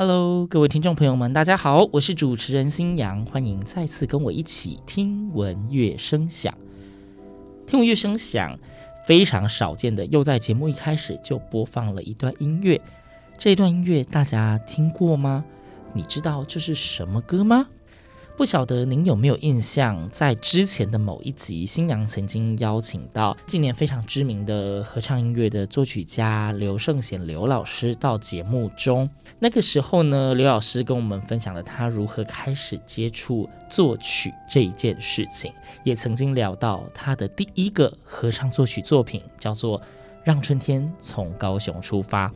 Hello，各位听众朋友们，大家好，我是主持人新阳，欢迎再次跟我一起听闻乐声响。听闻乐声响，非常少见的，又在节目一开始就播放了一段音乐。这一段音乐大家听过吗？你知道这是什么歌吗？不晓得您有没有印象，在之前的某一集，新娘曾经邀请到近年非常知名的合唱音乐的作曲家刘圣贤刘老师到节目中。那个时候呢，刘老师跟我们分享了他如何开始接触作曲这一件事情，也曾经聊到他的第一个合唱作曲作品叫做《让春天从高雄出发》。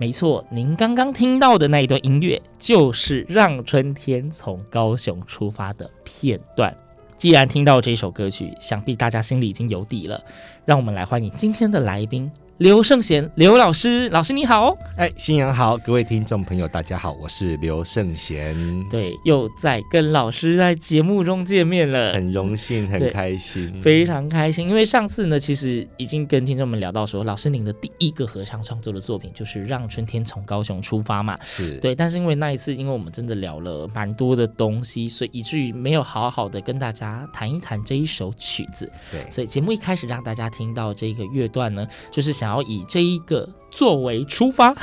没错，您刚刚听到的那一段音乐，就是《让春天从高雄出发》的片段。既然听到这首歌曲，想必大家心里已经有底了。让我们来欢迎今天的来宾。刘圣贤，刘老师，老师你好，哎，新阳好，各位听众朋友，大家好，我是刘圣贤，对，又在跟老师在节目中见面了，很荣幸，很开心，非常开心，因为上次呢，其实已经跟听众们聊到说，老师您的第一个合唱创作的作品就是《让春天从高雄出发》嘛，是。对，但是因为那一次，因为我们真的聊了蛮多的东西，所以以至于没有好好的跟大家谈一谈这一首曲子，对，所以节目一开始让大家听到这个乐段呢，就是想要以这一个作为出发，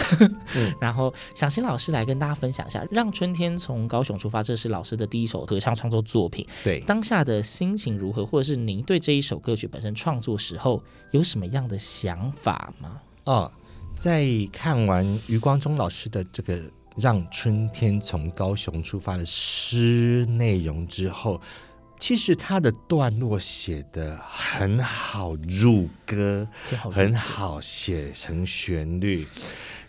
嗯、然后想请老师来跟大家分享一下《让春天从高雄出发》，这是老师的第一首合唱创作作品。对，当下的心情如何，或者是您对这一首歌曲本身创作时候有什么样的想法吗？哦，在看完余光中老师的这个《让春天从高雄出发》的诗内容之后。其实他的段落写的很好入歌，很好写成旋律。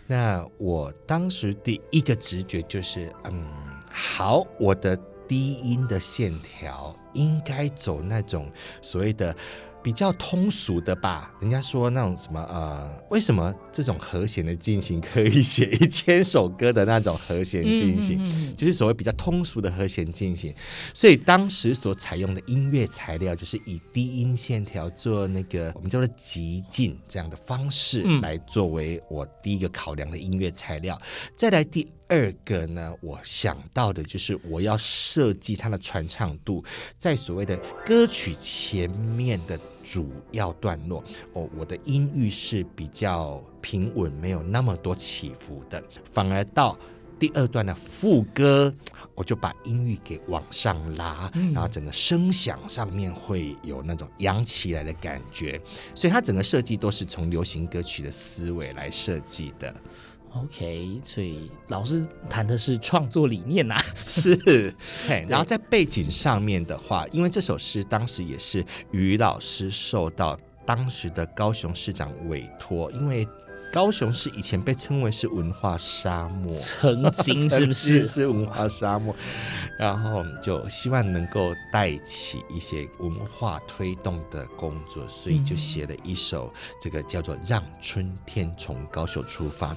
那我当时第一个直觉就是，嗯，好，我的低音的线条应该走那种所谓的比较通俗的吧，人家说那种什么呃，为什么这种和弦的进行可以写一千首歌的那种和弦进行，嗯嗯嗯、就是所谓比较通俗的和弦进行。所以当时所采用的音乐材料就是以低音线条做那个我们叫做极进这样的方式来作为我第一个考量的音乐材料。再来第二个呢，我想到的就是我要设计它的传唱度，在所谓的歌曲前面的主要段落，哦，我的音域是比较平稳，没有那么多起伏的，反而到第二段的副歌，我就把音域给往上拉，然后整个声响上面会有那种扬起来的感觉，所以它整个设计都是从流行歌曲的思维来设计的。OK，所以老师谈的是创作理念呐、啊，是。嘿，然后在背景上面的话，因为这首诗当时也是于老师受到当时的高雄市长委托，因为。高雄市以前被称为是文化沙漠，曾经 是不是是文化沙漠？然后就希望能够带起一些文化推动的工作，所以就写了一首这个叫做《让春天从高雄出发》。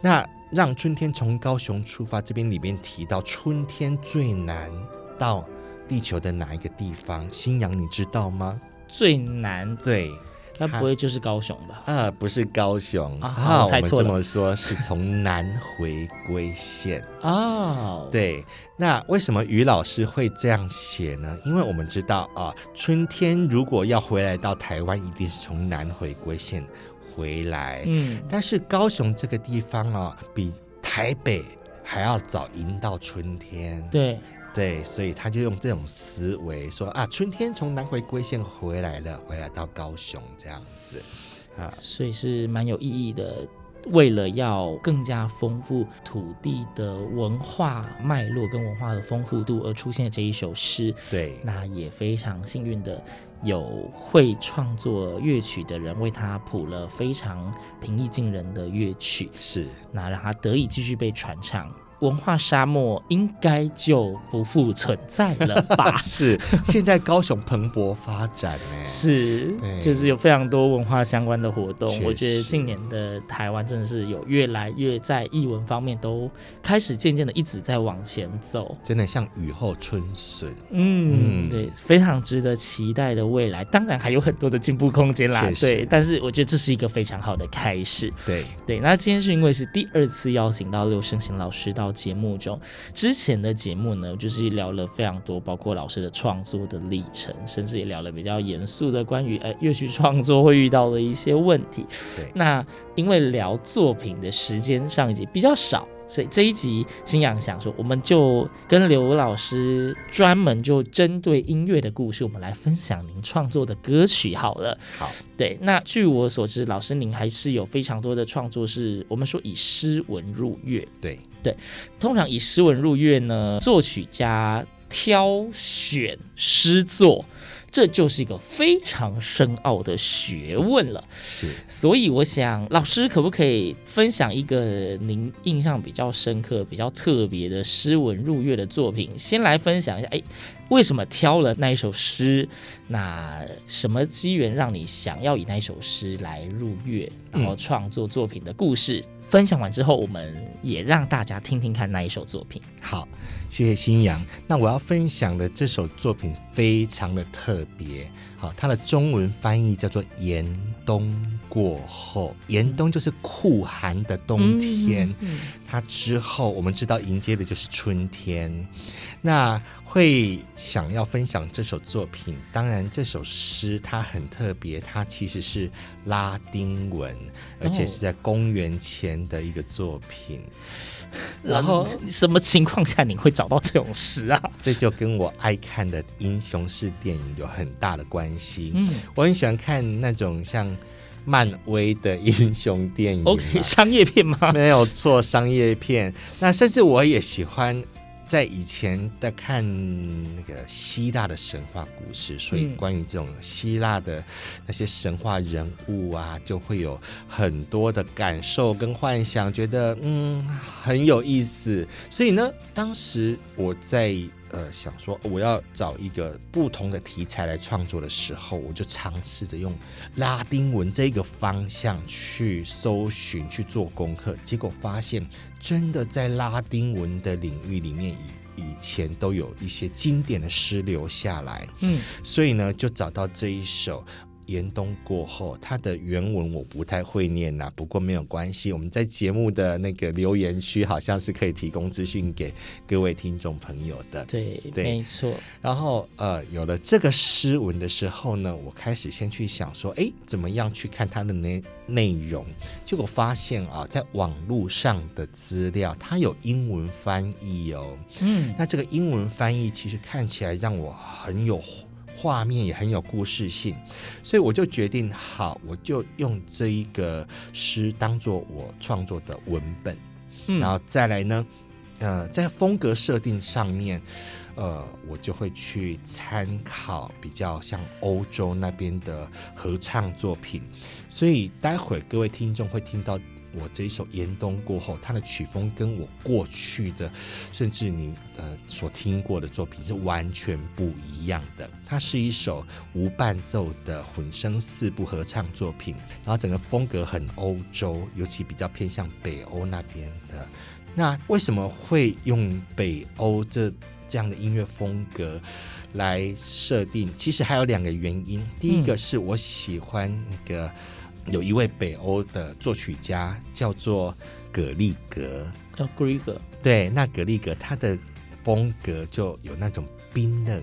那《让春天从高雄出发》这边里面提到春天最难到地球的哪一个地方？新阳，你知道吗？最难对。该不会就是高雄吧？啊，不是高雄啊，啊我猜错了。我们这么说，是从南回归线 哦。对，那为什么于老师会这样写呢？因为我们知道啊，春天如果要回来到台湾，一定是从南回归线回来。嗯，但是高雄这个地方啊，比台北还要早迎到春天。对。对，所以他就用这种思维说啊，春天从南回归线回来了，回来到高雄这样子啊，所以是蛮有意义的。为了要更加丰富土地的文化脉络跟文化的丰富度而出现的这一首诗，对，那也非常幸运的有会创作乐曲的人为他谱了非常平易近人的乐曲，是，那让他得以继续被传唱。文化沙漠应该就不复存在了吧？是，现在高雄蓬勃发展呢，是，就是有非常多文化相关的活动。我觉得近年的台湾真的是有越来越在艺文方面都开始渐渐的一直在往前走，真的像雨后春笋。嗯，对，非常值得期待的未来，当然还有很多的进步空间啦。对，但是我觉得这是一个非常好的开始。对对，那今天是因为是第二次邀请到刘胜贤老师到。节目中，之前的节目呢，就是聊了非常多，包括老师的创作的历程，甚至也聊了比较严肃的关于呃乐曲创作会遇到的一些问题。对，那因为聊作品的时间上一集比较少。所以这一集新阳想说，我们就跟刘老师专门就针对音乐的故事，我们来分享您创作的歌曲好了。好，对，那据我所知，老师您还是有非常多的创作，是我们说以诗文入乐。对对，通常以诗文入乐呢，作曲家挑选诗作。这就是一个非常深奥的学问了。是，所以我想，老师可不可以分享一个您印象比较深刻、比较特别的诗文入乐的作品？先来分享一下，哎，为什么挑了那一首诗？那什么机缘让你想要以那一首诗来入乐，然后创作作品的故事？嗯分享完之后，我们也让大家听听看那一首作品。好，谢谢新阳。那我要分享的这首作品非常的特别。好，它的中文翻译叫做《严冬过后》。严冬就是酷寒的冬天，嗯、它之后我们知道迎接的就是春天。那会想要分享这首作品，当然这首诗它很特别，它其实是拉丁文，而且是在公元前的一个作品。然后什么情况下你会找到这种诗啊？这就跟我爱看的英雄式电影有很大的关系。嗯，我很喜欢看那种像漫威的英雄电影。OK，商业片吗？没有错，商业片。那甚至我也喜欢。在以前在看那个希腊的神话故事，所以关于这种希腊的那些神话人物啊，就会有很多的感受跟幻想，觉得嗯很有意思。所以呢，当时我在呃想说我要找一个不同的题材来创作的时候，我就尝试着用拉丁文这个方向去搜寻去做功课，结果发现真的在拉丁文的领域里面，以以前都有一些经典的诗留下来，嗯，所以呢就找到这一首。严冬过后，它的原文我不太会念呐、啊，不过没有关系，我们在节目的那个留言区好像是可以提供资讯给各位听众朋友的。对，对，没错。然后呃，有了这个诗文的时候呢，我开始先去想说，哎，怎么样去看它的内内容？结果发现啊，在网络上的资料，它有英文翻译哦。嗯，那这个英文翻译其实看起来让我很有。画面也很有故事性，所以我就决定，好，我就用这一个诗当做我创作的文本，嗯，然后再来呢，呃，在风格设定上面，呃，我就会去参考比较像欧洲那边的合唱作品，所以待会各位听众会听到。我这一首《严冬过后》，它的曲风跟我过去的，甚至你呃所听过的作品是完全不一样的。它是一首无伴奏的混声四部合唱作品，然后整个风格很欧洲，尤其比较偏向北欧那边的。那为什么会用北欧这这样的音乐风格来设定？其实还有两个原因。第一个是我喜欢那个。有一位北欧的作曲家叫做葛利格，叫格力格。对，那格利格他的风格就有那种冰冷，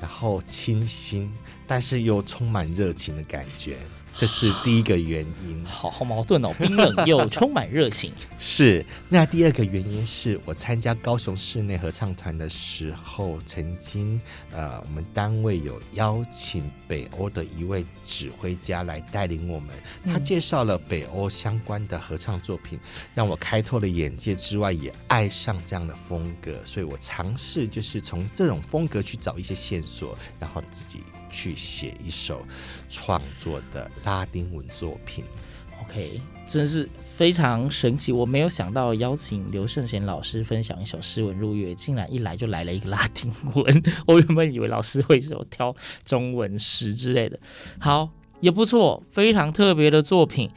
然后清新，但是又充满热情的感觉。这是第一个原因，好好矛盾哦，冰冷又 充满热情。是，那第二个原因是我参加高雄室内合唱团的时候，曾经呃，我们单位有邀请北欧的一位指挥家来带领我们，他介绍了北欧相关的合唱作品，让我开拓了眼界之外，也爱上这样的风格，所以我尝试就是从这种风格去找一些线索，然后自己。去写一首创作的拉丁文作品，OK，真是非常神奇。我没有想到邀请刘圣贤老师分享一首诗文入乐，竟然一来就来了一个拉丁文。我原本以为老师会是有挑中文诗之类的，好，也不错，非常特别的作品。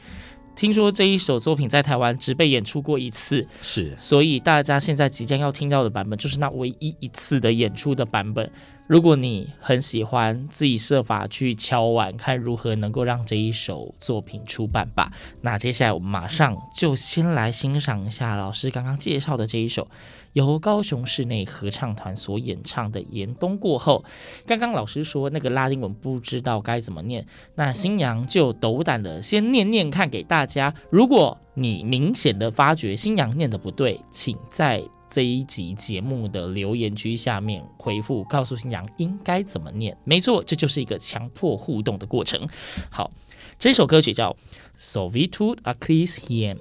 听说这一首作品在台湾只被演出过一次，是，所以大家现在即将要听到的版本就是那唯一一次的演出的版本。如果你很喜欢，自己设法去敲碗，看如何能够让这一首作品出版吧。那接下来我们马上就先来欣赏一下老师刚刚介绍的这一首，由高雄室内合唱团所演唱的《严冬过后》。刚刚老师说那个拉丁文不知道该怎么念，那新娘就斗胆的先念念看给大家。如果你明显的发觉新娘念的不对，请在。这一集节目的留言区下面回复，告诉新娘应该怎么念。没错，这就是一个强迫互动的过程。好，这首歌曲叫《Solvitur Acriis Hiems》。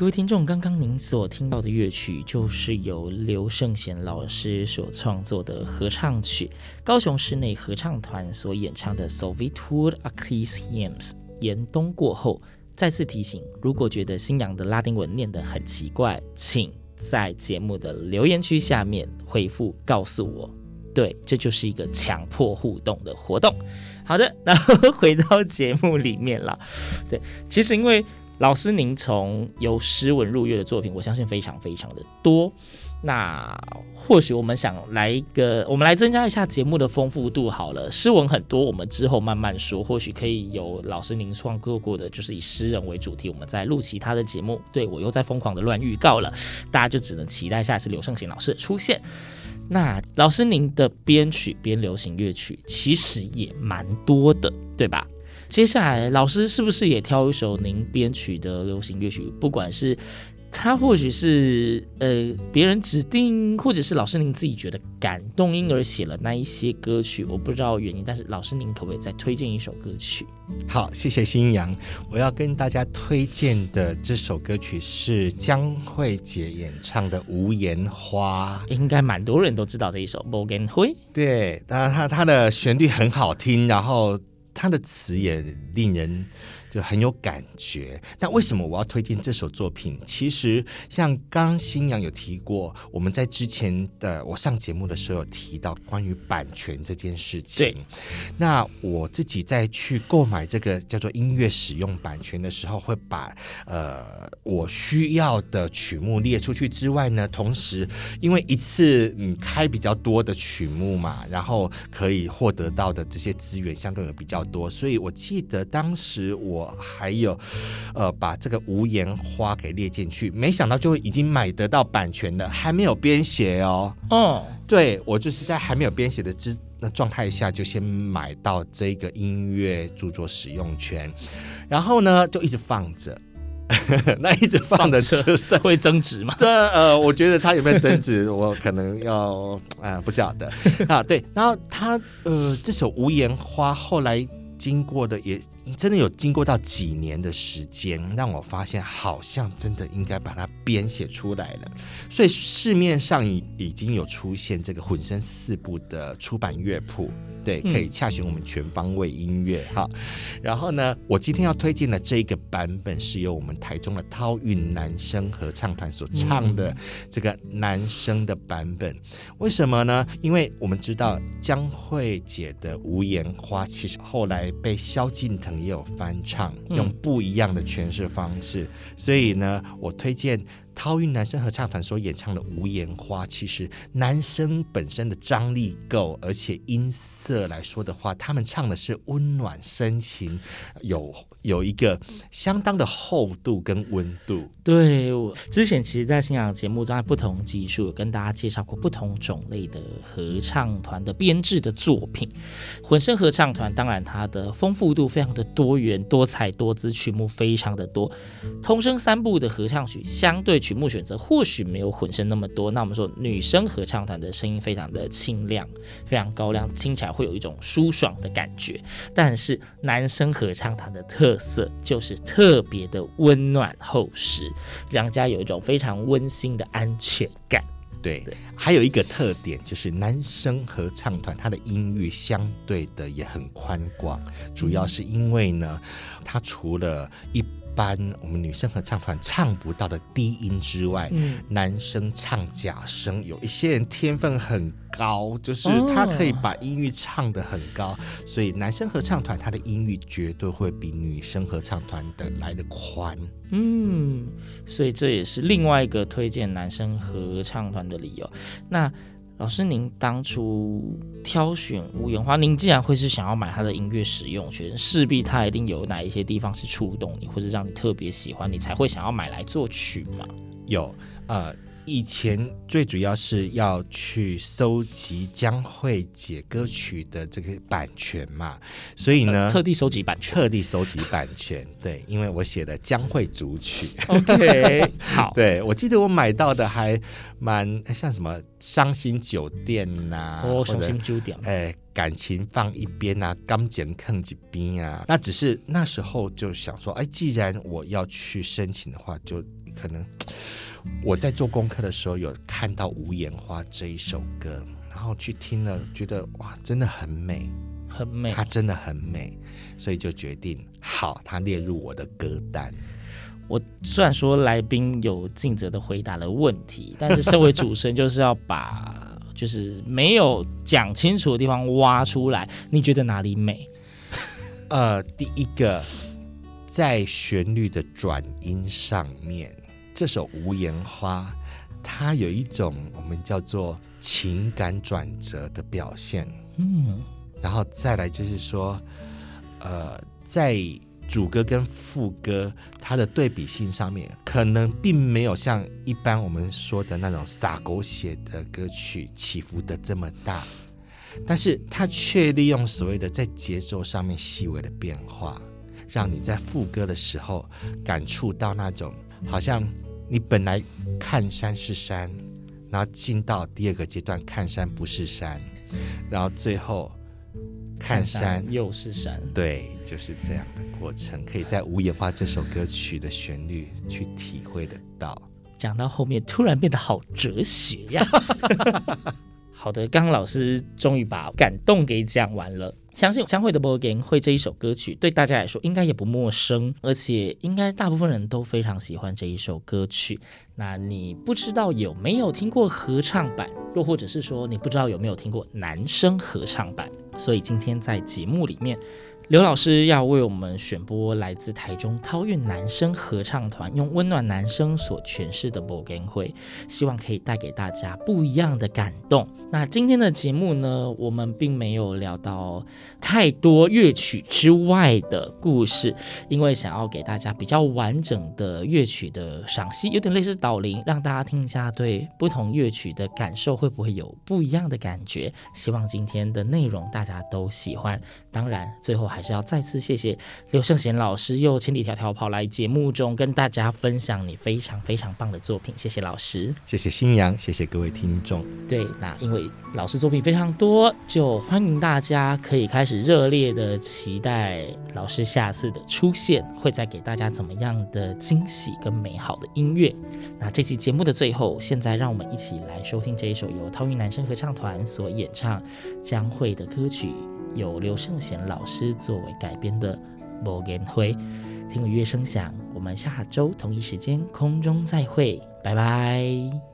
各位听众，刚刚您所听到的乐曲就是由刘圣贤老师所创作的合唱曲，高雄室内合唱团所演唱的《Solvitur Acris Hiems》。严冬过后，再次提醒，如果觉得新娘的拉丁文念得很奇怪，请在节目的留言区下面回复告诉我。对，这就是一个强迫互动的活动。好的，然后 回到节目里面了。对，其实因为。老师，您从由诗文入乐的作品，我相信非常非常的多。那或许我们想来一个，我们来增加一下节目的丰富度好了。诗文很多，我们之后慢慢说。或许可以有老师您创作过的，就是以诗人为主题，我们再录其他的节目。对，我又在疯狂的乱预告了，大家就只能期待下一次刘胜贤老师的出现。那老师您的编曲编流行乐曲其实也蛮多的，对吧？接下来，老师是不是也挑一首您编曲的流行乐曲？不管是他或许是呃别人指定，或者是老师您自己觉得感动，因而写了那一些歌曲，我不知道原因。但是老师您可不可以再推荐一首歌曲？好，谢谢新阳。我要跟大家推荐的这首歌曲是江蕙姐演唱的《无言花》，应该蛮多人都知道这一首《无言花》。对，当然它它的旋律很好听，然后。他的词也令人就很有感觉。那为什么我要推荐这首作品？其实像刚刚星洋有提过，我们在之前的我上节目的时候有提到关于版权这件事情。对。那我自己在去购买这个叫做音乐使用版权的时候，会把呃我需要的曲目列出去之外呢，同时因为一次你开比较多的曲目嘛，然后可以获得到的这些资源相对有比较多，所以我记得当时我。我还有，呃，把这个无言花给列进去，没想到就已经买得到版权了，还没有编写哦。哦，对，我就是在还没有编写的之那状态下，就先买到这个音乐著作使用权，然后呢，就一直放着。那一直放着吃会增值吗？对，呃，我觉得它有没有增值，我可能要啊、呃，不晓得啊。对，然后他呃，这首无言花后来经过的也。真的有经过到几年的时间，让我发现好像真的应该把它编写出来了。所以市面上已已经有出现这个混声四部的出版乐谱，对，可以洽询我们全方位音乐哈。然后呢，我今天要推荐的这个版本是由我们台中的涛韵男声合唱团所唱的这个男生的版本。为什么呢？因为我们知道江蕙姐的《无言花》其实后来被萧敬腾。也有翻唱，用不一样的诠释方式，所以呢，我推荐。涛韵男生合唱团所演唱的《无言花》，其实男生本身的张力够，而且音色来说的话，他们唱的是温暖深情，有有一个相当的厚度跟温度。对，我之前其实，在星洋节目中，在不同集数有跟大家介绍过不同种类的合唱团的编制的作品。混声合唱团当然它的丰富度非常的多元、多彩多姿，曲目非常的多。童声三部的合唱曲相对。目选择或许没有混声那么多，那我们说女生合唱团的声音非常的清亮，非常高亮，听起来会有一种舒爽的感觉。但是男生合唱团的特色就是特别的温暖厚实，让人家有一种非常温馨的安全感。对，对，还有一个特点就是男生合唱团它的音域相对的也很宽广，主要是因为呢，它除了一般我们女生合唱团唱不到的低音之外，嗯、男生唱假声，有一些人天分很高，就是他可以把音域唱得很高，哦、所以男生合唱团他的音域绝对会比女生合唱团的来得宽。嗯，所以这也是另外一个推荐男生合唱团的理由。那。老师，您当初挑选无言花，您既然会是想要买他的音乐使用权，势必他一定有哪一些地方是触动你，或者让你特别喜欢，你才会想要买来作曲嘛？有，呃，以前最主要是要去搜集江蕙姐歌曲的这个版权嘛，所以呢，呃、特地收集版权，特地收集版权。对，因为我写的江蕙组曲。OK，好。对，我记得我买到的还蛮像什么伤心酒店呐、啊，哦，伤心酒店。哎，感情放一边啊，钢剪坑几边啊。那只是那时候就想说，哎，既然我要去申请的话，就可能。我在做功课的时候有看到《无言花》这一首歌，然后去听了，觉得哇，真的很美，很美，它真的很美，所以就决定好，它列入我的歌单。我虽然说来宾有尽责的回答了问题，但是身为主持人就是要把就是没有讲清楚的地方挖出来。你觉得哪里美？呃，第一个在旋律的转音上面。这首《无言花》，它有一种我们叫做情感转折的表现，嗯，然后再来就是说，呃，在主歌跟副歌它的对比性上面，可能并没有像一般我们说的那种洒狗血的歌曲起伏的这么大，但是它却利用所谓的在节奏上面细微的变化，让你在副歌的时候感触到那种好像。你本来看山是山，然后进到第二个阶段看山不是山，然后最后看山，又是山。对，就是这样的过程，可以在《无野花》这首歌曲的旋律去体会得到。讲到后面突然变得好哲学呀！好的，刚刚老师终于把感动给讲完了。相信将会的《begin 会》这一首歌曲对大家来说应该也不陌生，而且应该大部分人都非常喜欢这一首歌曲。那你不知道有没有听过合唱版，又或者是说你不知道有没有听过男生合唱版？所以今天在节目里面。刘老师要为我们选播来自台中桃韵男声合唱团用温暖男声所诠释的《无言花》，希望可以带给大家不一样的感动。那今天的节目呢，我们并没有聊到太多乐曲之外的故事，因为想要给大家比较完整的乐曲的赏析，有点类似导聆，让大家听一下对不同乐曲的感受会不会有不一样的感觉。希望今天的内容大家都喜欢。当然，最后还。还是要再次谢谢刘圣贤老师又千里迢迢跑来节目中跟大家分享你非常非常棒的作品，谢谢老师，谢谢新阳，谢谢各位听众。对，那因为老师作品非常多，就欢迎大家可以开始热烈的期待老师下次的出现，会再给大家怎么样的惊喜跟美好的音乐。那这期节目的最后，现在让我们一起来收听这一首由桃韵男声合唱团所演唱将会的歌曲。由刘圣贤老师作为改编的《无言灰》，听音乐声响，我们下周同一时间空中再会，拜拜。